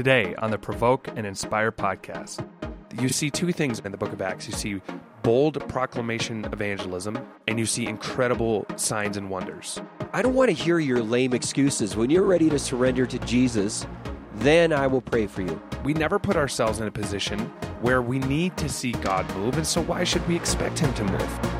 Today on the Provoke and Inspire podcast, you see two things in the book of Acts. You see bold proclamation evangelism, and you see incredible signs and wonders. I don't want to hear your lame excuses. When you're ready to surrender to Jesus, then I will pray for you. We never put ourselves in a position where we need to see God move, and so why should we expect Him to move?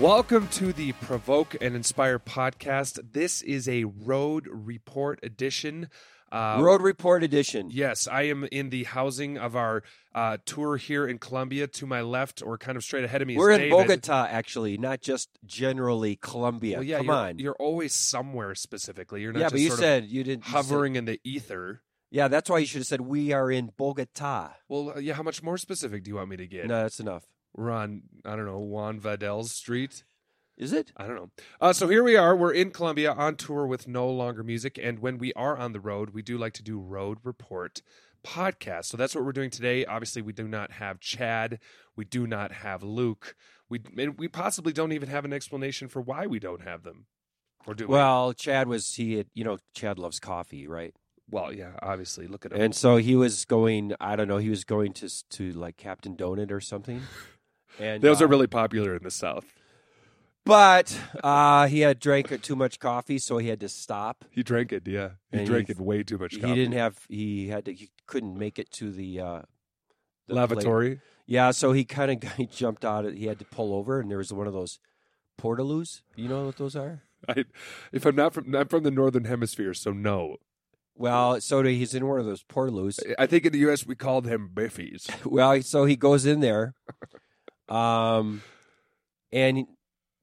Welcome to the Provoke and Inspire podcast. This is a road report edition. Uh, Road Report Edition. Yes, I am in the housing of our uh, tour here in Colombia. To my left, or kind of straight ahead of me, We're in David. Bogota, actually, not just generally Colombia. Well, yeah, Come you're, on. you're always somewhere specifically. You're not yeah, just but you sort said you didn't. you said- hovering in the ether. yeah, that's why you should have said we are in Bogota. Well, uh, yeah. How much more specific do you want me to get? No, that's enough. We're on, I don't know, Juan Vidal's street. Is it? I don't know. Uh, so here we are. We're in Colombia on tour with No Longer Music, and when we are on the road, we do like to do road report podcast. So that's what we're doing today. Obviously, we do not have Chad. We do not have Luke. We we possibly don't even have an explanation for why we don't have them. Or do we? Well, Chad was he. Had, you know, Chad loves coffee, right? Well, yeah. Obviously, look at him. And so he was going. I don't know. He was going to to like Captain Donut or something. And Those uh, are really popular in the South. But uh, he had drank too much coffee, so he had to stop. He drank it. Yeah, he And drank he- it way too much. He didn't have. He had to. He couldn't make it to the. Uh, the plate. lavatory. Yeah, so he kind of he jumped out. He had to pull over, and there was one of those portaloos. You know what those are? I, if I'm not from, I'm from the northern hemisphere, so no. Well, so he's in one of those portaloos. I think in the U.S. we called him Biffies. Well, so he goes in there, um, and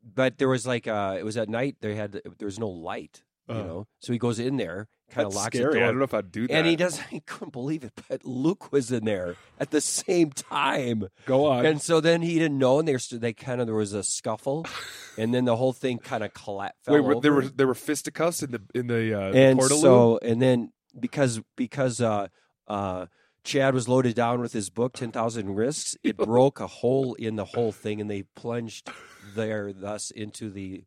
but there was like uh, it was at night. They had there was no light, you Oh. know. So he goes in there, kind of locks scary. the I don't know if I'd do that. and he doesn't. He couldn't believe it, but Luke was in there at the same time. go on. And so then he didn't know, and they they kind of there was a scuffle, and then the whole thing kind of collapsed. Wait, were, there were there were fisticuffs in the in the uh, and so and then because because uh uh Chad was loaded down with his book Ten Thousand Risks, it broke a hole in the whole thing, and they plunged there thus into the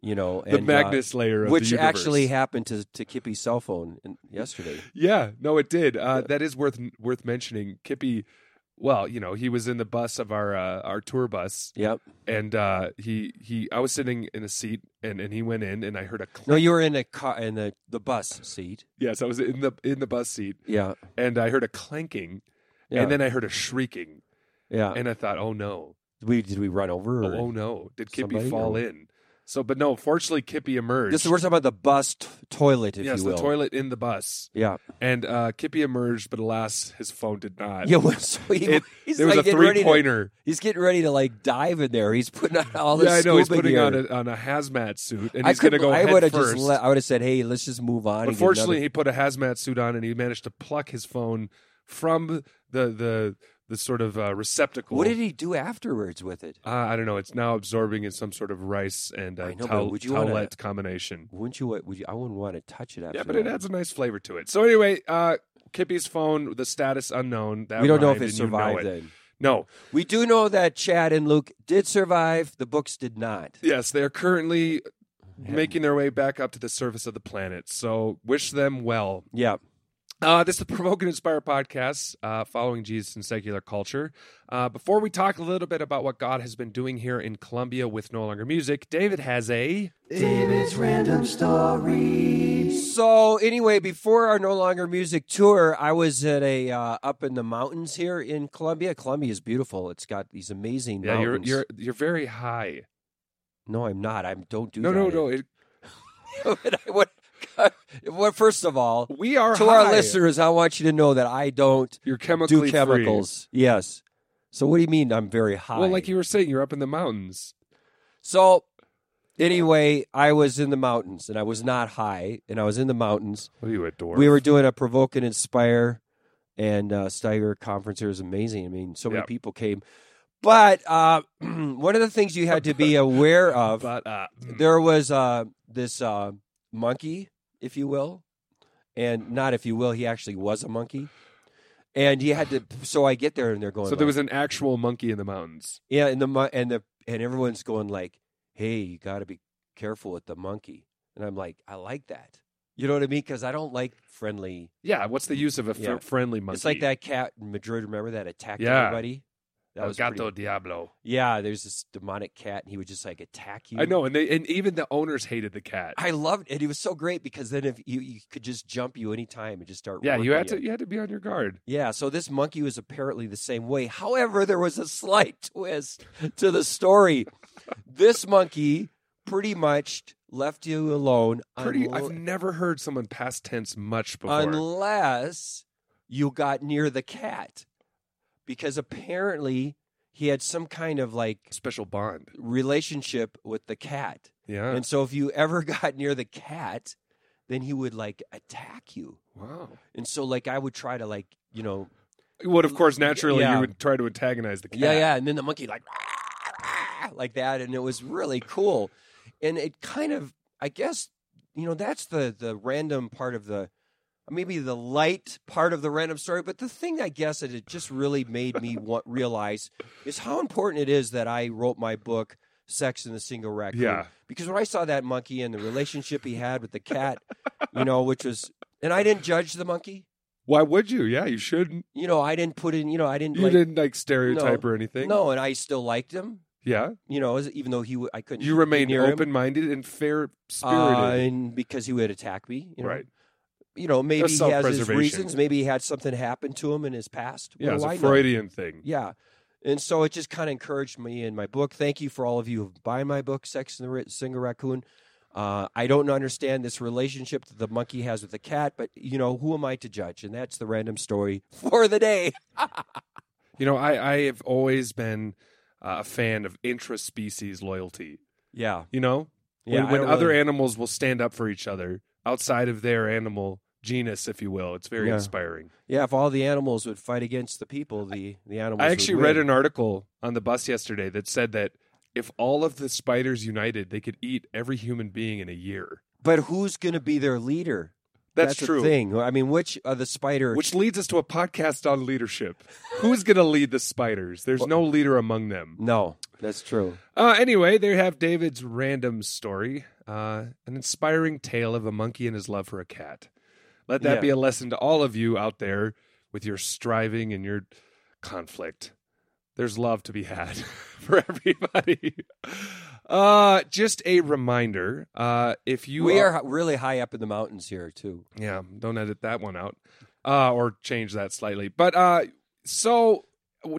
you know the and, uh, magma layer, of which actually happened to to Kippy's cell phone yesterday. yeah, no, it did. Uh, that is worth worth mentioning. Kippy, well, you know, he was in the bus of our uh, our tour bus, Yep. and uh, he he I was sitting in a seat, and and he went in, and I heard a clink. No, you were in the car in the the bus seat. yes, I was in the in the bus seat, Yeah. and I heard a clanking, Yeah. and then I heard a shrieking, yeah. and I thought, oh no, Did we did we run over? Or? oh, oh no, did Kippy fall or- in? So, but no, fortunately, Kippy emerged. This is we're talking about the bus t- toilet, if yes, you the toilet in the bus. Yeah. And uh, Kippy emerged, but alas, his phone did not. Yeah. Well, so he, It- he's there was like a getting ready three to- pointer. He's getting ready to like dive in there. He's putting on all this. Yeah, I know. He's scuba putting gear. on a, on a hazmat suit, and I he's going to could- go I head would have first. just. Let, I would have said, "Hey, let's just move on." and get Unfortunately, another- he put a hazmat suit on, and he managed to pluck his phone from the the the sort of uh, receptacle. what did he do afterwards with it? Uh, I don't know. It's now absorbing in some sort of rice and uh, I know, towel- would you wanna- combination. Wouldn't you? Would you? I wouldn't want to touch it after. Yeah, but it adds a nice flavor to it. So anyway, uh, Kippy's phone, the status unknown. That We don't know if it and you know survived. it. Then No. we do know that Chad and Luke did survive. The books did not. Yes, they are currently making their way back up to the surface of the planet. So wish them well. Yeah. Uh, this is the Provoke and Inspire podcast, uh, following Jesus in secular culture. Uh, before we talk a little bit about what God has been doing here in Colombia with No Longer Music, David has a. David's random story. So anyway, before our no longer music tour, I was at a uh, up in the mountains here in Colombia. Colombia is beautiful. It's got these amazing Yeah, you're you're you're very high. No, I'm not. I don't do No, that. no, no. It, what, what? First of all, we are to high. our listeners, I want you to know that I don't You're chemically do chemicals. Yes. So what do you mean I'm very high? Well, like you were saying, you're up in the mountains. so anyway, I was in the mountains and I was not high, and I was in the mountains. What are you, a dwarf? We were doing a provoke and inspire, and uh, Steiger conference. It was amazing. I mean, so many Yep. people came. But uh, one of the things you had to be aware of, But uh, there was uh, this uh, monkey, if you will, and not if you will, he actually was a monkey. and you had to. So I get there and they're going. So there like- was an actual monkey in the mountains. yeah, and the and the and everyone's going like, "Hey, you got to be careful with the monkey." And I'm like, I like that. You know what I mean? Because I don't like friendly. Yeah, what's the use of a Yeah. friendly monkey? It's like that cat in Madrid. Remember that attacked Yeah. everybody? That was Gato pretty- Diablo. Yeah, there's this demonic cat, and he would just like attack you. I know, and they and even the owners hated the cat. I loved it. It was so great because then if you, you could just jump you anytime and just start. yeah, you had to you had to be on your guard. Yeah, so this monkey was apparently the same way. However, there was a slight twist to the story. this monkey pretty much left you alone Pretty. unle- I've never heard someone past tense much before. unless you got near the cat. Because apparently he had some kind of like Special bond. relationship with the cat. Yeah. And so if you ever got near the cat, then he would like attack you. wow. And so like I would try to like, you know, Well, of course, naturally, Yeah. you would try to antagonize the cat. Yeah, yeah. And then the monkey like like that, and it was really cool. And it kind of, I guess, you know, that's the the random part of the, maybe the light part of the random story. But the thing I guess that it just really made me want, realize is how important it is that I wrote my book. Sex in the Single Raccoon. Yeah. Because when I saw that monkey and the relationship he had with the cat, you know, which was, and I didn't judge the monkey. Why would you? Yeah, you shouldn't. You know, I didn't put in, you know, I didn't You like, didn't like stereotype or anything. no, and I still liked him. Yeah. you know, even though he, I couldn't. You be remained open minded and fair uh, spirited. and because he would attack me, you know, right. You know, maybe he has his reasons. Maybe he had something happen to him in his past. Yeah, What it's a I know? Freudian thing. Yeah, and so it just kind of encouraged me in my book. Thank you for all of you who buy my book, Sex and the Single Raccoon. Uh, I don't understand this relationship that the monkey has with the cat, but you know, who am I to judge? And that's the random story for the day. You know, I, I have always been uh, a fan of intraspecies loyalty. Yeah, You know, yeah. when, when other really- animals will stand up for each other outside of their animal genus, if you will, it's very Yeah. inspiring. yeah, if all the animals would fight against the people, the the animals. I actually read an article on the bus yesterday that said that if all of the spiders united, they could eat every human being in a year. But who's going to be their leader? That's, the true. thing. I mean, which of the spider? Which leads us to a podcast on leadership. Who's going to lead the spiders? There's no leader among them. no, that's true. Uh, anyway, there you have David's random story, uh, an inspiring tale of a monkey and his love for a cat. Let that Yeah. be a lesson to all of you out there with your striving and your conflict. There's love to be had for everybody. Uh, just a reminder, uh, if you we are really high up in the mountains here too. yeah, don't edit that one out, uh, or change that slightly. But uh, so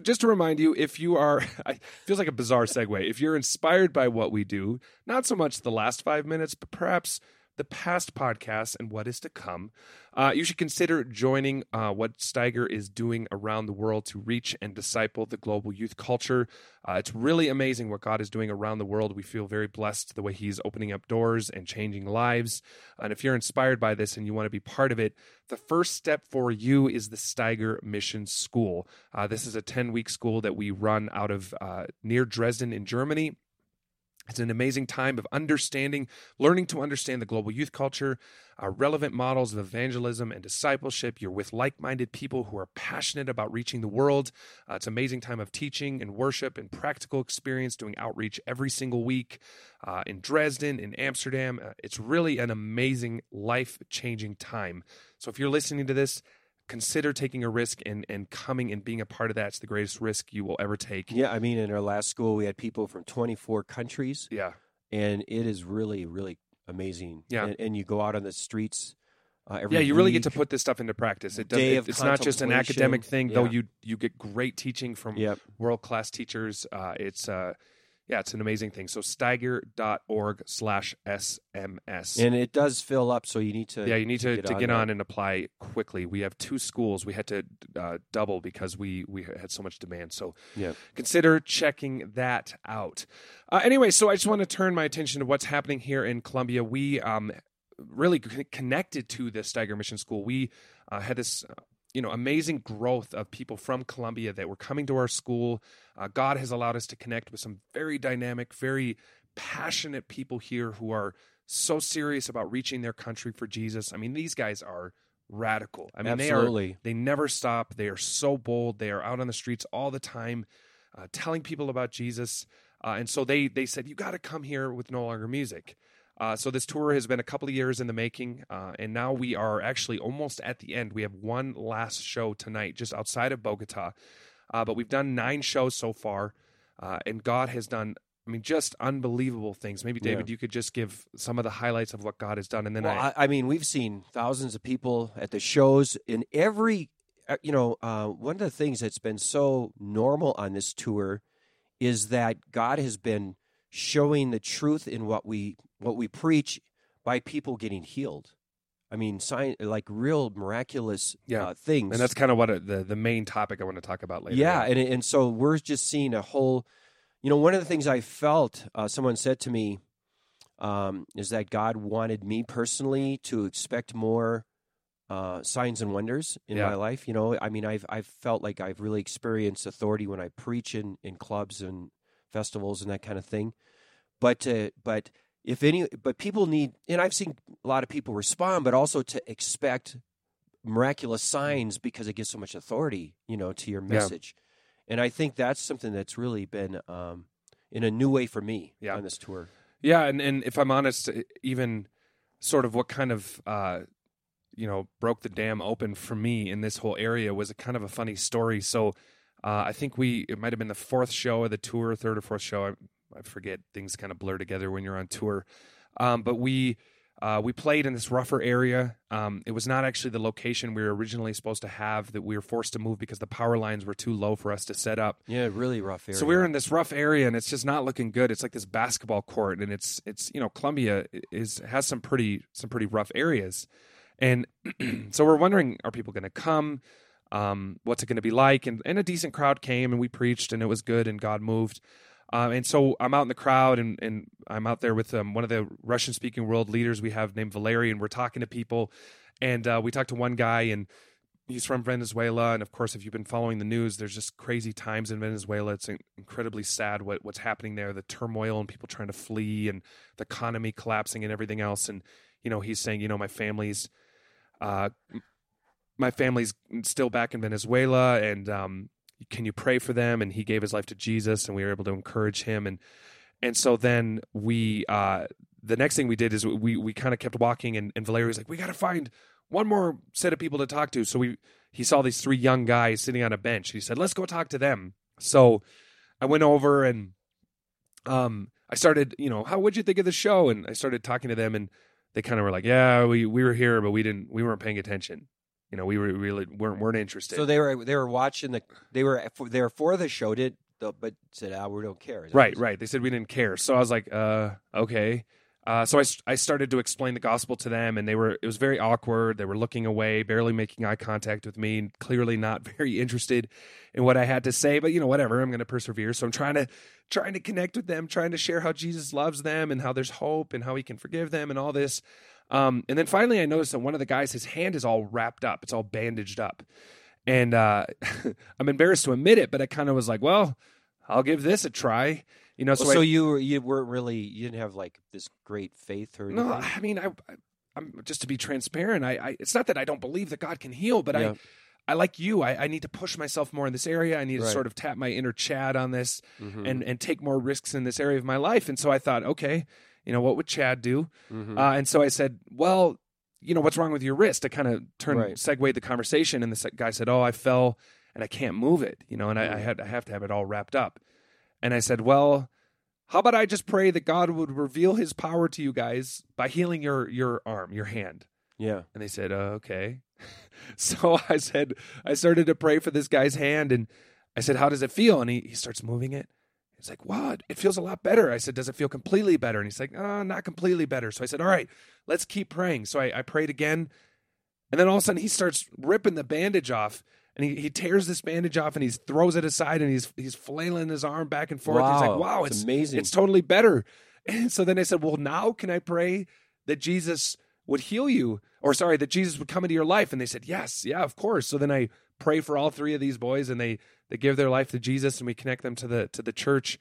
just to remind you, if you are, feels like a bizarre segue. If you're inspired by what we do, not so much the last five minutes, but perhaps the past podcasts and what is to come, uh, you should consider joining uh, what Steiger is doing around the world to reach and disciple the global youth culture. Uh, it's really amazing what God is doing around the world. We feel very blessed the way He's opening up doors and changing lives. And if you're inspired by this and you want to be part of it, the first step for you is the Steiger Mission School. Uh, this is a 10 week school that we run out of uh, near Dresden in Germany. It's an amazing time of understanding, learning to understand the global youth culture, our relevant models of evangelism and discipleship. You're with like minded people who are passionate about reaching the world. Uh, it's an amazing time of teaching and worship and practical experience, doing outreach every single week uh, in Dresden, in Amsterdam. Uh, it's really an amazing, life changing time. So if you're listening to this, consider taking a risk and, and coming and being a part of that. It's the greatest risk you will ever take. Yeah, I mean, in our last school, we had people from 24 countries, Yeah. and it is really, really amazing. Yeah. and, and you go out on the streets. Uh, every yeah, you really get to put this stuff into practice. It does. It- it's not just an academic thing, though. You you get great teaching from Yep. world class teachers. Uh, it's uh, yeah, it's an amazing thing. So Steiger.org slash SMS. and it does fill up, so you need to. yeah, you need to, to get that. on and apply quickly. We have two schools. We had to uh, double because we we had so much demand. So Yeah. consider checking that out. Uh, anyway, so I just want to turn my attention to what's happening here in Colombia. We um, really connected to the Steiger Mission School. We uh, had this. You know, amazing growth of people from Colombia that were coming to our school. Uh, God has allowed us to connect with some very dynamic, very passionate people here who are so serious about reaching their country for Jesus. I mean, these guys are radical. I mean, Absolutely. they are they never stop. They are so bold. They are out on the streets all the time, uh, telling people about Jesus. Uh, and so they they said, "You got to come here with No Longer Music." Uh, so this tour has been a couple of years in the making, uh, and now we are actually almost at the end. We have one last show tonight, just outside of Bogota, uh, but we've done nine shows so far, uh, and God has done. I mean, just unbelievable things. Maybe David, you could just give some of the highlights of what God has done, and then Well, I, I, I mean, we've seen thousands of people at the shows in every. uh, You know, uh, one of the things that's been so normal on this tour is that God has been showing the truth in what we what we preach by people getting healed. I mean, sign like real miraculous Yeah. uh, things. and that's kind of what it, the the main topic I want to talk about later. Yeah, and and so we're just seeing a whole. You know, one of the things I felt uh, someone said to me um, is that God wanted me personally to expect more uh, signs and wonders in Yeah. my life. You know, I mean, I've I've felt like I've really experienced authority when I preach in in clubs and festivals and that kind of thing. But uh, but if any, but people need, and I've seen a lot of people respond, but also to expect miraculous signs because it gives so much authority, you know, to your Yeah. message. And I think that's something that's really been um, in a new way for me Yeah. on this tour. Yeah, and, and if I'm honest, even sort of what kind of uh, you know broke the dam open for me in this whole area was a kind of a funny story. So uh, I think we it might have been the fourth show of the tour, third or fourth show. I, I forget. Things kind of blur together when you're on tour. Um, but we uh, we played in this rougher area. Um, it was not actually the location we were originally supposed to have. That we were forced to move because the power lines were too low for us to set up. Yeah, really rough area. So we were in this rough area, and it's just not looking good. It's like this basketball court, and it's it's you know Colombia is has some pretty some pretty rough areas, and so we're wondering, are people going to come? Um, what's it going to be like? And and a decent crowd came, and we preached, and it was good, and God moved. Um, and so I'm out in the crowd, and, and I'm out there with um, one of the Russian speaking world leaders we have named Valery, and we're talking to people. And uh, we talked to one guy, and he's from Venezuela. And of course, if you've been following the news, there's just crazy times in Venezuela. It's incredibly sad what, what's happening there the turmoil and people trying to flee, and the economy collapsing, and everything else. And, you know, he's saying, you know, my family's. Uh, my family's still back in Venezuela, and um, can you pray for them? And he gave his life to Jesus, and we were able to encourage him. And and so then we, uh, the next thing we did is we we kind of kept walking, and, and Valery was like, we got to find one more set of people to talk to. So we he saw these three young guys sitting on a bench. He said, let's go talk to them. So I went over and um I started, you know, how would you think of the show? And I started talking to them, and they kind of were like, yeah, we we were here, but we didn't, we weren't paying attention. You know, we were really weren't weren't interested. So they were they were watching the they were they were for the show did but said ah we don't care. Right, right. They said we didn't care. So I was like, uh, okay. Uh, so I started to explain the gospel to them, and they were it was very awkward. They were looking away, barely making eye contact with me, and clearly not very interested in what I had to say. But you know, whatever. I'm going to persevere. So I'm trying to trying to connect with them, trying to share how Jesus loves them and how there's hope and how He can forgive them and all this. Um, and then finally, I noticed that one of the guys, his hand is all wrapped up. It's all bandaged up, and uh, I'm embarrassed to admit it, but I kind of was like, well. I'll give this a try. You know, so, Well, so I, you were you weren't really you didn't have like this great faith or anything. no, I mean, I, I, I'm just to be transparent. I, I, it's not that I don't believe that God can heal, but Yeah. I, I like you. I, I need to push myself more in this area. I need to sort of tap my inner Chad on this Mhm. and and take more risks in this area of my life. And so I thought, okay, you know, what would Chad do? Mhm. Uh, and so I said, well, you know, what's wrong with your wrist? I kind of turned, Right. segued the conversation, and the guy said, oh, I fell and I can't move it, you know, and I, I Mm. had I have to have it all wrapped up. And I said, well, how about I just pray that God would reveal His power to you guys by healing your your arm, your hand? yeah. And they said, uh, okay. so I said, I started to pray for this guy's hand, and I said, how does it feel? And he, he starts moving it. He's like, wow, it feels a lot better. I said, does it feel completely better? And he's like, oh, not completely better. So I said, all right, let's keep praying. So I, I prayed again. And then all of a sudden he starts ripping the bandage off and he, he tears this bandage off and he throws it aside and he's he's flailing his arm back and forth. He's like, wow, it's it's amazing. it's totally better. And so then I said, well, now can I pray that Jesus would heal you? Or sorry, that Jesus would come into your life? And they said, yes, yeah, of course. So then I pray for all three of these boys and they they give their life to Jesus and we connect them to the to the church.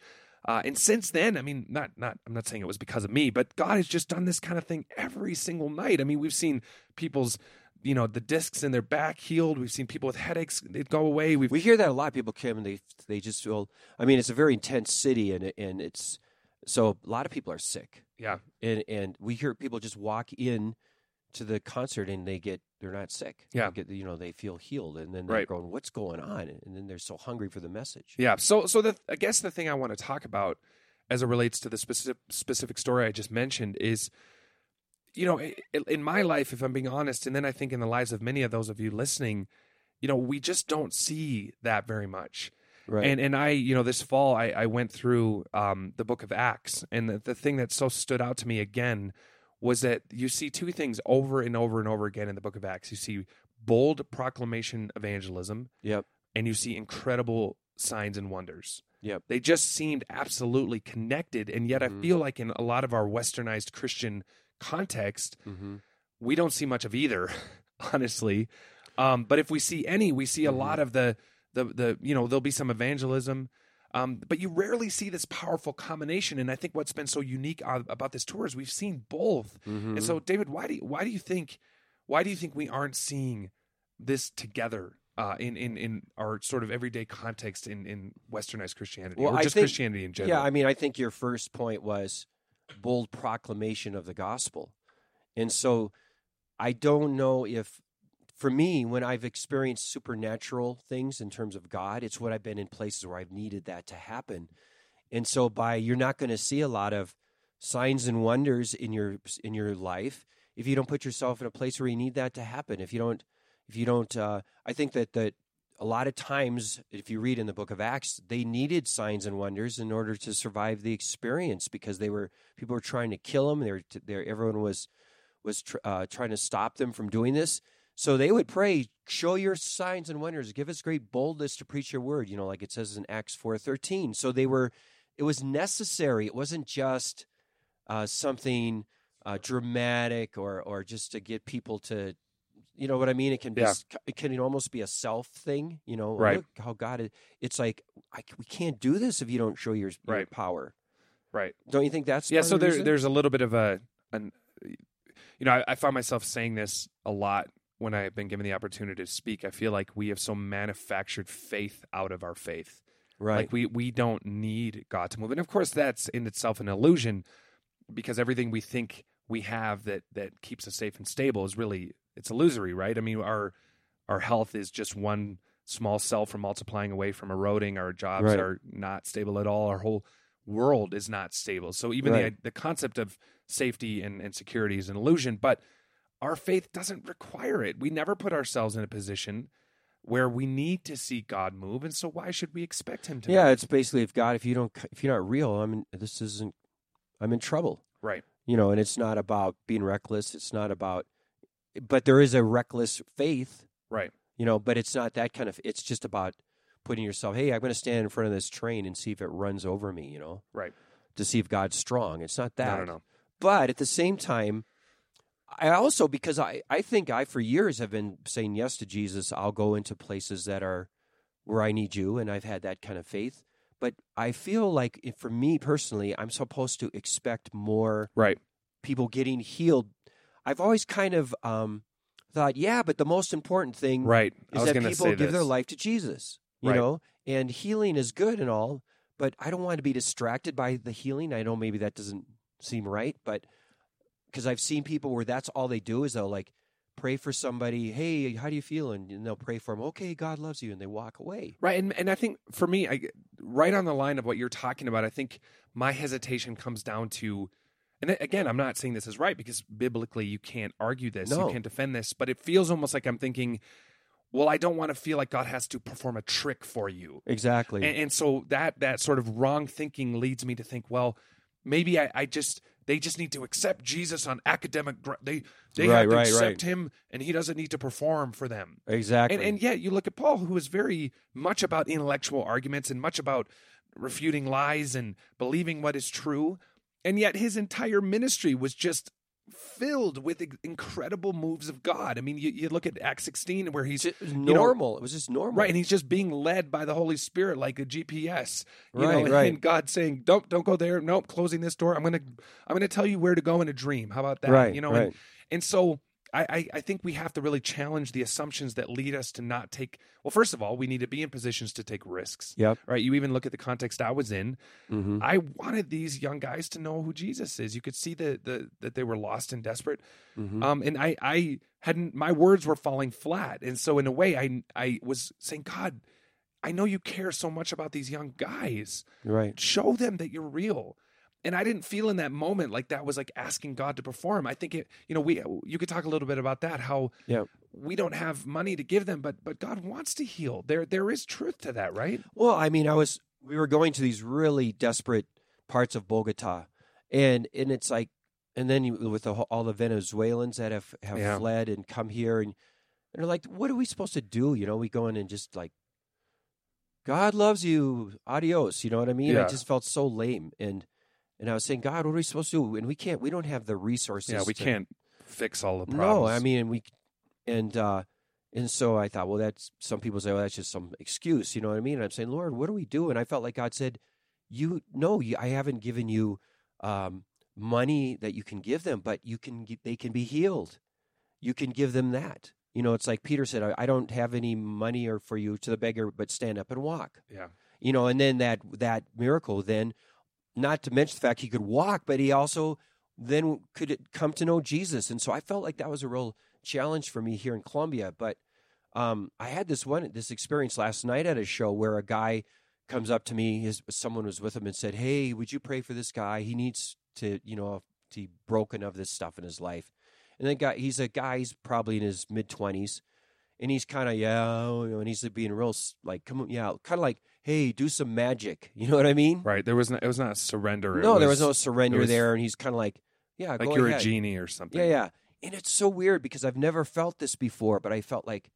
Uh, and since then, I mean, not not I'm not saying it was because of me, but God has just done this kind of thing every single night. I mean, we've seen people's you know the discs in their back healed. We've seen people with headaches they go away. We've We hear that a lot. Of people come and they they just feel. I mean, it's a very intense city, and and it's so a lot of people are sick, yeah and and we hear people just walk in to the concert and they get they're not sick. Yeah. They get, you know they feel healed, and then they're Right. going, "What's going on?" And then they're so hungry for the message. Yeah. So, so the I guess the thing I want to talk about as it relates to the specific specific story I just mentioned is, you know, in my life, if I'm being honest, and then I think in the lives of many of those of you listening, you know, we just don't see that very much. Right. And and I, you know, this fall I, I went through um, the book of Acts, and the, the thing that so stood out to me again was that you see two things over and over and over again in the book of Acts. You see bold proclamation evangelism, yep. and you see incredible signs and wonders. Yep. They just seemed absolutely connected. And yet Mhm. I feel like in a lot of our westernized Christian context, Mm-hmm. we don't see much of either, honestly. Um, but if we see any, we see a Mhm. lot of the the the you know, there'll be some evangelism. Um, but you rarely see this powerful combination. And I think what's been so unique about this tour is we've seen both. Mm-hmm. And so, David, why do you, why do you think why do you think we aren't seeing this together uh, in in in our sort of everyday context in in Westernized Christianity Well, or just think- Christianity in general? Yeah, I mean, I think your first point was bold proclamation of the gospel. And so I don't know if, for me, when I've experienced supernatural things in terms of God, it's what I've been in places where I've needed that to happen. And so by you're not going to see a lot of signs and wonders in your in your life if you don't put yourself in a place where you need that to happen. If you don't if you don't uh, I think that that a lot of times, if you read in the book of Acts, they needed signs and wonders in order to survive the experience because they were people were trying to kill them. They were, they everyone was was tr- uh, trying to stop them from doing this. So they would pray, "Show your signs and wonders. Give us great boldness to preach your word." You know, like it says in Acts four thirteen. So they were. It was necessary. It wasn't just uh, something uh, dramatic or or just to get people to you know what I mean? It can be, Yeah. it can almost be a self thing, you know. Right. Look how God is. It's like I, we can't do this if you don't show your, your Right. power. right. Don't you think that's yeah so the there, there's a little bit of a an you know I, I find myself saying this a lot when i've been given the opportunity to speak i feel like we have so manufactured faith out of our faith. Right? like we we don't need god to move. And of course that's in itself an illusion because everything we think we have that that keeps us safe and stable is really it's illusory right? I mean our our health is just one small cell from multiplying away from eroding. Our jobs Right. are not stable at all. Our whole world is not stable. So even Right. the the concept of safety and, and security is an illusion. But our faith doesn't require it we never put ourselves in a position where we need to see god move and so why should we expect him to yeah, move? it's basically if God, if you don't, if you're not real, I'm in, this isn't. I'm in trouble, right you know. And it's not about being reckless. It's not about, but there is a reckless faith, right you know. But it's not that kind of. It's just about putting yourself. Hey, I'm going to stand in front of this train and see if it runs over me, you know, right to see if God's strong. It's not that. no no no But at the same time, I also because I I think I for years have been saying yes to Jesus. I'll go into places that are where I need you, and I've had that kind of faith. But I feel like if, for me personally, I'm supposed to expect more right people getting healed. I've always kind of um, thought, yeah, but the most important thing right is that people give their life to Jesus. You Right. know, and healing is good and all, but I don't want to be distracted by the healing. I know maybe that doesn't seem right, but because I've seen people where that's all they do is they'll like pray for somebody. Hey, how do you feel? And, and they'll pray for them. Okay, God loves you, and they walk away. Right, and and I think for me, I right on the line of what you're talking about. I think my hesitation comes down to, and again, I'm not saying this is right because biblically you can't argue this, No. you can't defend this, but it feels almost like I'm thinking, well, I don't want to feel like God has to perform a trick for you, Exactly. and, and so that that sort of wrong thinking leads me to think, well, maybe I, I just they just need to accept Jesus on academic. gr- They they Right, have to right, accept right. him, and he doesn't need to perform for them. exactly. And, and yet, you look at Paul, who is very much about intellectual arguments and much about refuting lies and believing what is true. And yet, his entire ministry was just filled with incredible moves of God. I mean, you, you look at Acts 16, where he's It was know, normal. it was just normal. right, and he's just being led by the Holy Spirit like a GPS. You Right, know, and, right. and God saying, "Don't don't go there. Nope, closing this door. I'm gonna I'm gonna tell you where to go in a dream. How about that? Right, You know, right. and, and so I, I I think we have to really challenge the assumptions that lead us to not take. Well, first of all, we need to be in positions to take risks. Yep. Right. You even look at the context I was in. hmm I wanted these young guys to know who Jesus is. You could see that the that they were lost and desperate. hmm Um, and I I hadn't my words were falling flat, and so in a way, I I was saying, God, I know you care so much about these young guys. Right. Show them that you're real. And I didn't feel in that moment like that was like asking God to perform. I think it, you know, we uh, you could talk a little bit about that. How Yeah. we don't have money to give them, but but God wants to heal. There there is truth to that, right? Well, I mean, I was we were going to these really desperate parts of Bogota, and and it's like, and then you, with the, all the Venezuelans that have have Yeah. fled and come here, and, and they're like, what are we supposed to do? You know, we go in and just like, God loves you, adios. You know what I mean? I just felt so lame, and and I was saying, God, what are we supposed to do? And we can't, we don't have the resources. Yeah, we to- can't fix all the problems. no, I mean, we and uh and so I thought, well, that's some people say, well, that's just some excuse, you know what I mean? And I'm saying, Lord, what do we do? And I felt like God said, you no, you, I haven't given you um, money that you can give them, but you can they can be healed. You can give them that. You know, it's like Peter said, I, I don't have any money or for you to the beggar, but stand up and walk. yeah, You know, and then that that miracle, then not to mention the fact he could walk, but he also then could come to know Jesus. And so I felt like that was a real challenge for me here in Colombia. But um, I had this one this experience last night at a show where a guy comes up to me, his someone was with him and said, "Hey, would you pray for this guy? He needs to, you know, to be broken of this stuff in his life." And then guy, he's a guy, he's probably in his mid twenties, and he's kind of yeah, you know, and he's being real like, come on, yeah, kind of like, hey, do some magic. You know what I mean? right. There was no, it was not surrender. It no, there was no surrender was- there, and he's kind of like, yeah, like you're ahead. a genie or something. Yeah, yeah. And it's so weird because I've never felt this before, but I felt like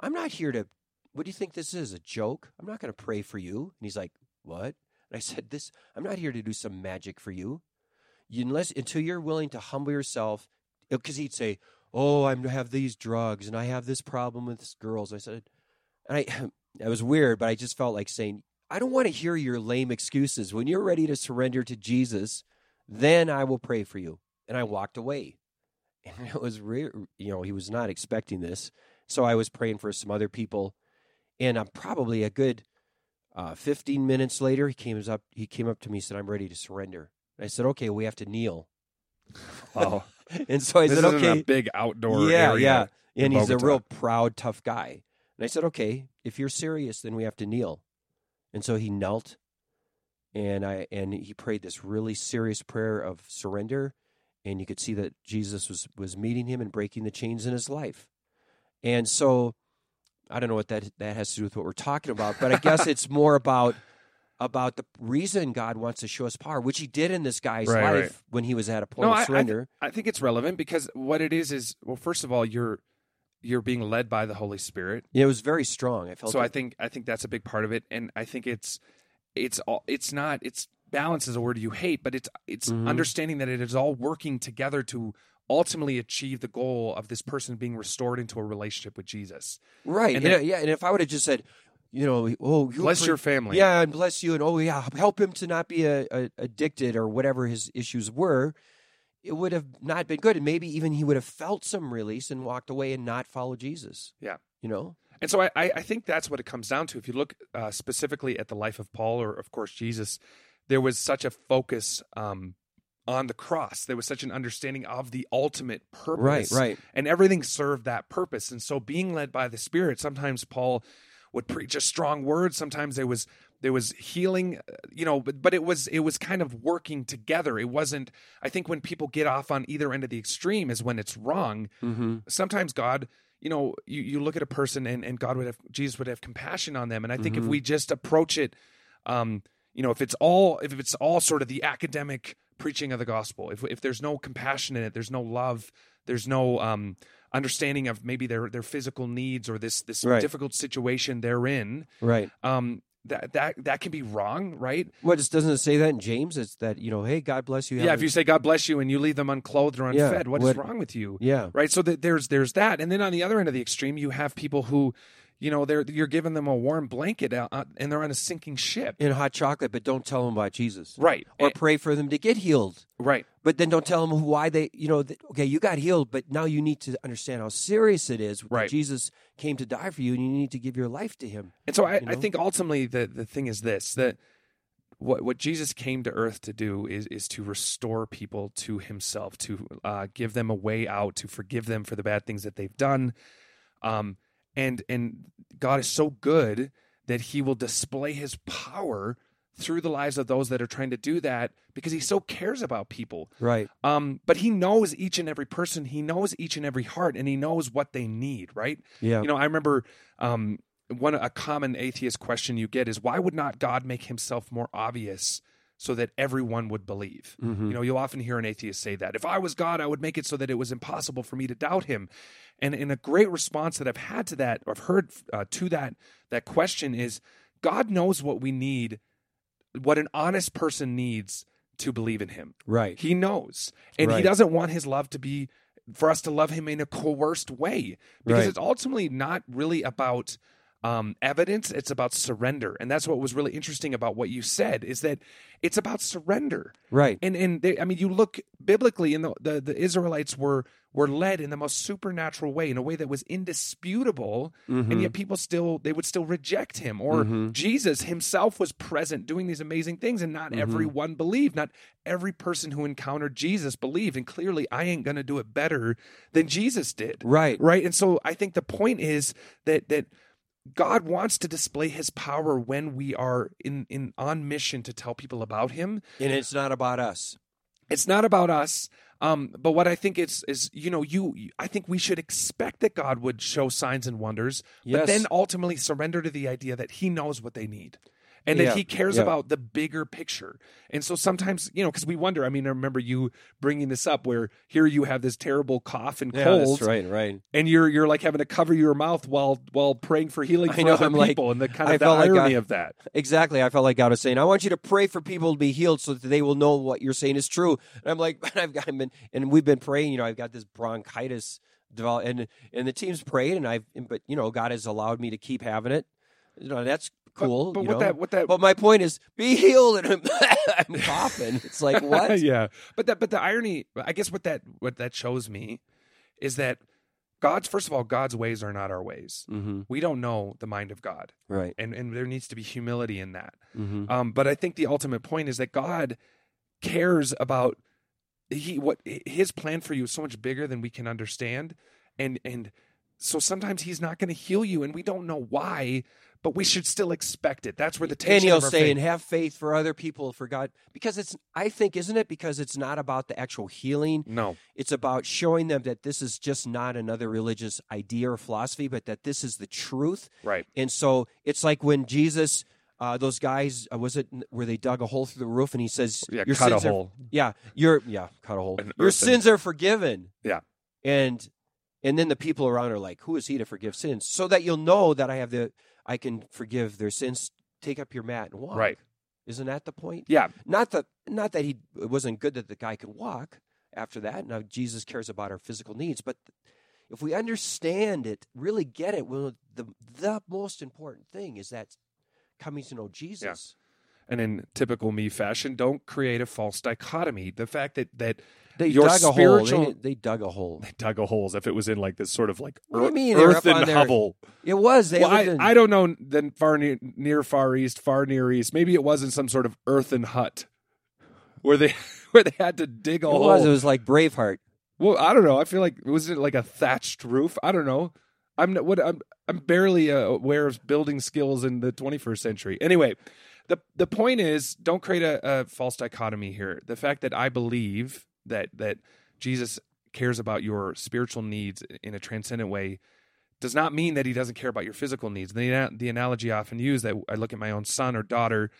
I'm not here to. What do you think this is? A joke? I'm not going to pray for you. And he's like, what? And I said, this. I'm not here to do some magic for you. you unless until you're willing to humble yourself, uh, because he'd say, oh, I have these drugs and I have this problem with girls. I said, and I, it was weird, but I just felt like saying, I don't want to hear your lame excuses. When you're ready to surrender to Jesus, then I will pray for you. And I walked away. And it was re- you know, he was not expecting this. So I was praying for some other people. And I'm probably a good uh, 15 minutes later, he came up he came up to me and said, I'm ready to surrender. And I said, Okay, we have to kneel. Wow. And so I this said, Okay. a big outdoor yeah, area. yeah. And he's a real proud, tough guy. And I said, Okay, if you're serious, then we have to kneel. And so he knelt and I and he prayed this really serious prayer of surrender and you could see that Jesus was was meeting him and breaking the chains in his life. And so I don't know what that that has to do with what we're talking about, but I guess it's more about about the reason God wants to show us power, which he did in this guy's Right, life right. when he was at a point No, of I- I surrender. I think it's relevant because what it is is well, first of all, you're you're being led by the Holy Spirit. Yeah, it was very strong. I felt So I think I think that's a big part of it, and I think it's it's all it's not it's balance is a word you hate, but it's it's Mhm. understanding that it is all working together to ultimately achieve the goal of this person being restored into a relationship with Jesus. Right. And And then- yeah, and if I would have just said, you know, oh, you Bless pray- your family. Yeah, and bless you, and oh yeah, help him to not be a, a, addicted or whatever his issues were. It would have not been good, and maybe even he would have felt some release and walked away and not followed Jesus. Yeah. you know. And so I, I I think that's what it comes down to. If you look uh, specifically at the life of Paul or, of course, Jesus, there was such a focus um, on the cross. There was such an understanding of the ultimate purpose. Right, right. And everything served that purpose. And so being led by the Spirit, sometimes Paul would preach a strong word. Sometimes there was there was healing, uh, you know, but but it was it was kind of working together. It wasn't. I think when people get off on either end of the extreme is when it's wrong Mm-hmm. sometimes God, you know, you, you look at a person and, and God would have Jesus would have compassion on them. And I think if Mhm. we just approach it, um, you know, if it's all if it's all sort of the academic preaching of the gospel, if if there's no compassion in it, there's no love, there's no um understanding of maybe their their physical needs or this this Right. difficult situation they're in, Right. um, that that that can be wrong, right? What just doesn't it say that in James? It's that you know, hey, God bless you. Yeah, if you say God bless you and you leave them unclothed or Yeah, unfed, what is wrong with you? yeah, right so that there's there's that and then on the other end of the extreme you have people who you know they're you're giving them a warm blanket out, uh, and they're on a sinking ship. in hot chocolate, but don't tell them about Jesus. Right. Or And- pray for them to get healed. right. But then don't tell them why they, you know, th- okay, you got healed, but now you need to understand how serious it is that Right. Jesus came to die for you and you need to give your life to him. And so I, You I think ultimately the, the thing is this that what what Jesus came to earth to do is is to restore people to himself, to uh, give them a way out, to forgive them for the bad things that they've done. Um and and God is so good that he will display his power through the lives of those that are trying to do that because he so cares about people. Right. Um, but he knows each and every person, he knows each and every heart, and he knows what they need, right? Yeah. You know, I remember um, one a common atheist question you get is why would not God make himself more obvious so that everyone would believe? Mhm. You know, you'll often hear an atheist say that. If I was God, I would make it so that it was impossible for me to doubt him. And in a great response that I've had to that, or I've heard uh, to that that question is God knows what we need, what an honest person needs to believe in him. Right. He knows. And he doesn't want his love to be for us to love him in a coerced way because Right. it's ultimately not really about um, evidence it's about surrender and that's what was really interesting about what you said is that it's about surrender Right. and and they, i mean you look biblically and the, the the israelites were were led in the most supernatural way in a way that was indisputable Mm-hmm. and yet people still they would still reject him or Mhm. jesus himself was present doing these amazing things and not Mhm. everyone believed not every person who encountered jesus believed and clearly i ain't gonna do it better than jesus did Right. right and so i think the point is that that god wants to display his power when we are in in on mission to tell people about him. And it's not about us. it's not about us. Um, but what I think is is you know you I think we should expect that God would show signs and wonders, but then ultimately surrender to the idea that He knows what they need, and that Yeah, He cares yeah. about the bigger picture. And so sometimes you know because we wonder. I mean, I remember you bringing this up where here you have this terrible cough and Yeah, cold, that's right. Right. and you're you're like having to cover your mouth while while praying for healing for know, other I'm like- people, and the kind I of the felt like irony of that. Exactly. I felt like God was saying, I want you to pray for people to be healed so that they will know what you're saying is true. And I'm like, I've got, I've been, and we've been praying, you know, I've got this bronchitis develop and, and the team's prayed and I've, but you know, God has allowed me to keep having it. You know, that's cool. But, you what know? that what that But my point is, be healed, and I'm, I'm coughing. It's like what? yeah, but that but the irony, I guess, what that what that shows me is that God's first of all, God's ways are not our ways. Mm-hmm. We don't know the mind of God, Right. and and there needs to be humility in that. Mm-hmm. Um, but I think the ultimate point is that God cares about he what his plan for you is so much bigger than we can understand, and and so sometimes he's not going to heal you, and we don't know why, but we should still expect it. That's where the tension And he'll say, faith- and have faith for other people, for God, because it's. I think, isn't it? Because it's not about the actual healing. no, It's about showing them that this is just not another religious idea or philosophy, but that this is the truth. right, And so it's like when Jesus, uh, those guys, uh, was it where they dug a hole through the roof, and he says, yeah, "Your cut a sins are hole, yeah, your yeah, cut a hole. An Your sins are forgiven. Yeah. And and then the people around are like, Who is he to forgive sins? So that you'll know that I have the I can forgive their sins. Take up your mat and walk. right, Isn't that the point? yeah, Not that not that he it wasn't good that the guy could walk after that. Now Jesus cares about our physical needs, but if we understand it, really get it, well the the most important thing is that coming to know Jesus. And in typical me fashion, don't create a false dichotomy. The fact that that They Your dug a hole. spiritual- They, they dug a hole. they dug a hole as if it was in like this sort of like What you mean? They were up earthen hovel. It was. They Well, I, in- I don't know then far near, near far east, far near east. Maybe it was in some sort of earthen hut where they where they had to dig a It hole. was. It was like Braveheart. Well, I don't know. I feel like it was it like a thatched roof? I don't know. I'm not, what I'm I'm barely uh, aware of building skills in the 21st century. Anyway, the the point is, don't create a, a false dichotomy here. The fact that I believe that that Jesus cares about your spiritual needs in a transcendent way does not mean that he doesn't care about your physical needs. The the analogy I often use that I look at my own son or daughter.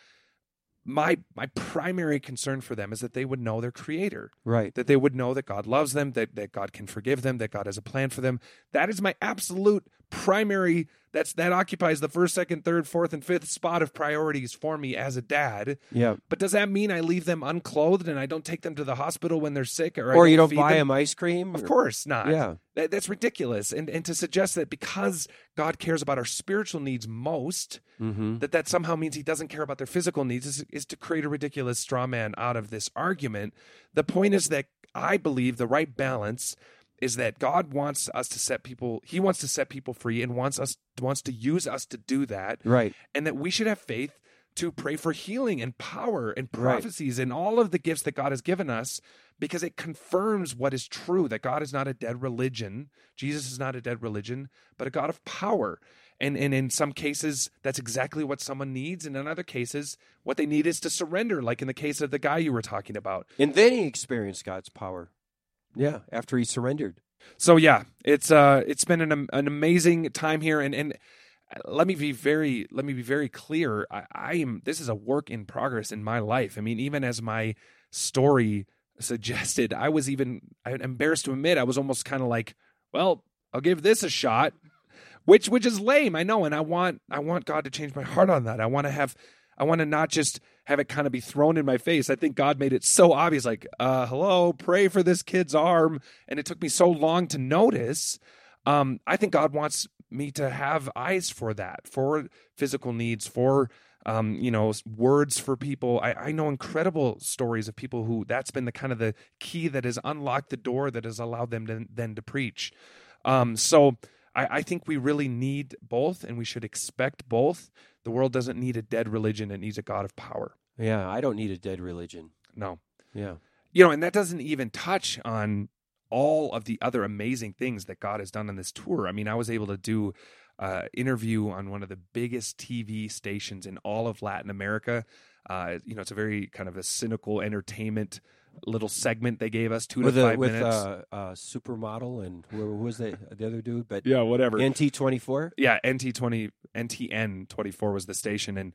My my primary concern for them is that they would know their creator Right. that they would know that God loves them, that, that God can forgive them, that God has a plan for them. That is my absolute primary that's that occupies the first, second, third, fourth, and fifth spot of priorities for me as a dad. Yeah. But does that mean I leave them unclothed and I don't take them to the hospital when they're sick, or I Or you don't feed buy them? them ice cream? Of or- course not. Yeah. That, that's ridiculous. And and to suggest that because God cares about our spiritual needs most, Mm-hmm. that that somehow means He doesn't care about their physical needs is, is to create a ridiculous straw man out of this argument. The point is that I believe the right balance is that God wants us to set people. He wants to set people free and wants us wants to use us to do that Right. and that we should have faith to pray for healing and power and Right. prophecies and all of the gifts that God has given us because it confirms what is true that God is not a dead religion. Jesus is not a dead religion, but a God of power. And and in some cases that's exactly what someone needs and in other cases what they need is to surrender like in the case of the guy you were talking about. And then he experienced God's power. Yeah, after he surrendered. So yeah, it's uh it's been an an amazing time here and and let me be very let me be very clear. I, I am this is a work in progress in my life. I mean, even as my story suggested, I was even I'm embarrassed to admit I was almost kind of like, well, I'll give this a shot, which which is lame, I know, and I want I want God to change my heart on that. I want to have I want to not just have it kind of be thrown in my face. I think God made it so obvious, like, uh, hello, pray for this kid's arm. And it took me so long to notice. Um, I think God wants me to have eyes for that, for physical needs, for um, you know, words for people. I, I know incredible stories of people who that's been the kind of the key that has unlocked the door that has allowed them to, then to preach. Um, so I, I think we really need both, and we should expect both. The world doesn't need a dead religion; it needs a God of power. Yeah, I don't need a dead religion. No, Yeah. you know, and that doesn't even touch on all of the other amazing things that God has done on this tour. I mean, I was able to do uh, interview on one of the biggest TV stations in all of Latin America. Uh, you know, it's a very kind of a cynical entertainment little segment they gave us, two with to a, five with minutes. uh, uh, supermodel and who, was the the other dude? But yeah, whatever. NT twenty four. yeah, NT twenty NTN twenty four was the station, and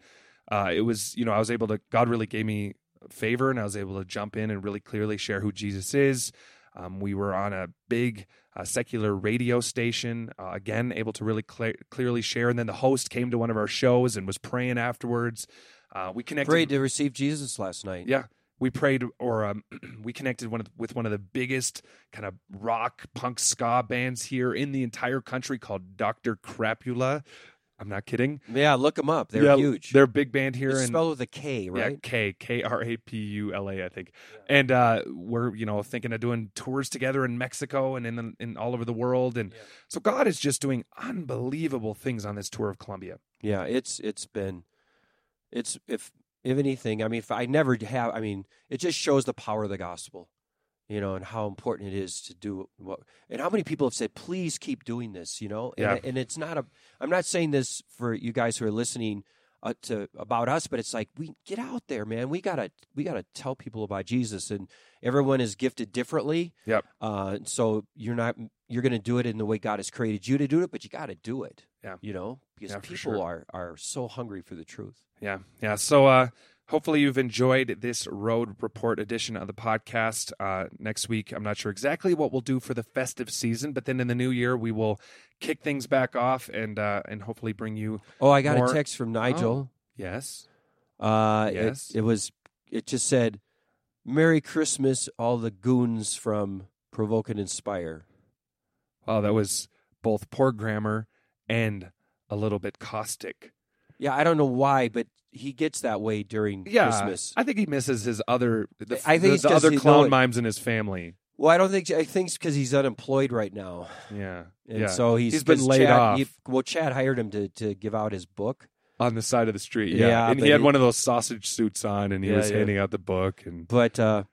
uh, it was you know I was able to God really gave me favor, and I was able to jump in and really clearly share who Jesus is. Um, we were on a big uh, secular radio station, uh, again able to really cle clearly share, and then the host came to one of our shows and was praying afterwards. Uh, we connected. Prayed to receive Jesus last night. Yeah, we prayed or um, we connected one of, with one of the biggest kind of rock punk ska bands here in the entire country called Doctor Krápula. I'm not kidding. Yeah, look them up. They're Yeah, huge. They're a big band here it's and spelled with a K, right? yeah? K K R A P U L A, I think. And uh, we're you know thinking of doing tours together in Mexico and in in all over the world. And so God is just doing unbelievable things on this tour of Colombia. Yeah, it's it's been it's if if anything, I mean, if I never have, I mean, it just shows the power of the gospel, you know, and how important it is to do what, and how many people have said, please keep doing this, you know, and, Yeah. and it's not a, I'm not saying this for you guys who are listening uh, to about us, but it's like we get out there, man. We gotta we gotta tell people about Jesus, and everyone is gifted differently. Yep. Uh, so you're not you're going to do it in the way God has created you to do it, but you got to do it. Yeah. You know, because Yeah, people sure. are are so hungry for the truth. Yeah, yeah. So uh, hopefully you've enjoyed this road report edition of the podcast. Uh, next week, I'm not sure exactly what we'll do for the festive season, but then in the new year we will kick things back off and uh, and hopefully bring you. Oh, I got More- a text from Nigel. Yes. Uh, Yes. it, it was it just said, "Merry Christmas, all the goons from Provoke and Inspire." Wow, that was both poor grammar and a little bit caustic. Yeah, I don't know why, but he gets that way during Yeah, Christmas. I think he misses his other. The, I think it's the 'cause other he clown it- mimes in his family. Well, I don't think I think it's because he's unemployed right now, Yeah, and yeah. so he's He's been 'cause laid Chad, off. he- well, Chad hired him to to give out his book. on the side of the street. Yeah, Yeah, and but he had he- one of those sausage suits on, and he Yeah, was yeah. handing out the book and. But uh,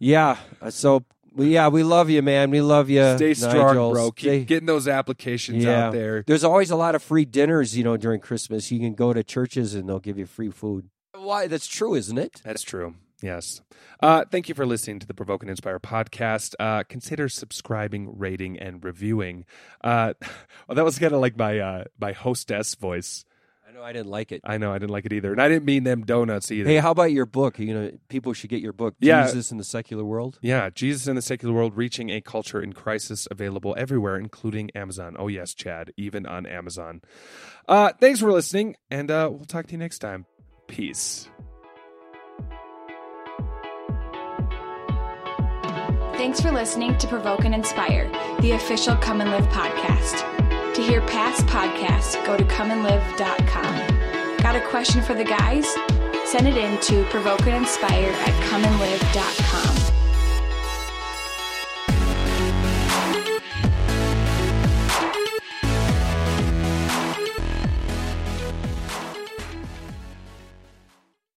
yeah, uh, so yeah, we love you, man. We love you. Stay strong, Nigel. bro. Keep Stay- getting those applications Yeah. out there. There's always a lot of free dinners, you know, during Christmas. You can go to churches and they'll give you free food. Why? That's true, isn't it? That's true. Yes. Uh, thank you for listening to the Provoke and Inspire podcast. Uh, consider subscribing, rating, and reviewing. Uh, well, that was kind of like my uh, my hostess voice. Know I didn't like it. I know I didn't like it either, and I didn't mean them donuts either. Hey, how about your book? You know, people should get your book, Yeah. Jesus in the Secular World. Yeah, Jesus in the Secular World Reaching a Culture in Crisis, available everywhere, including Amazon. Oh, yes, Chad, even on Amazon. Uh, thanks for listening, and uh, we'll talk to you next time. Peace. Thanks for listening to Provoke and Inspire, the official Come and Live podcast. To hear past podcasts, go to comeandlive.com. Got a question for the guys? Send it in to provokeandinspire at comeandlive.com.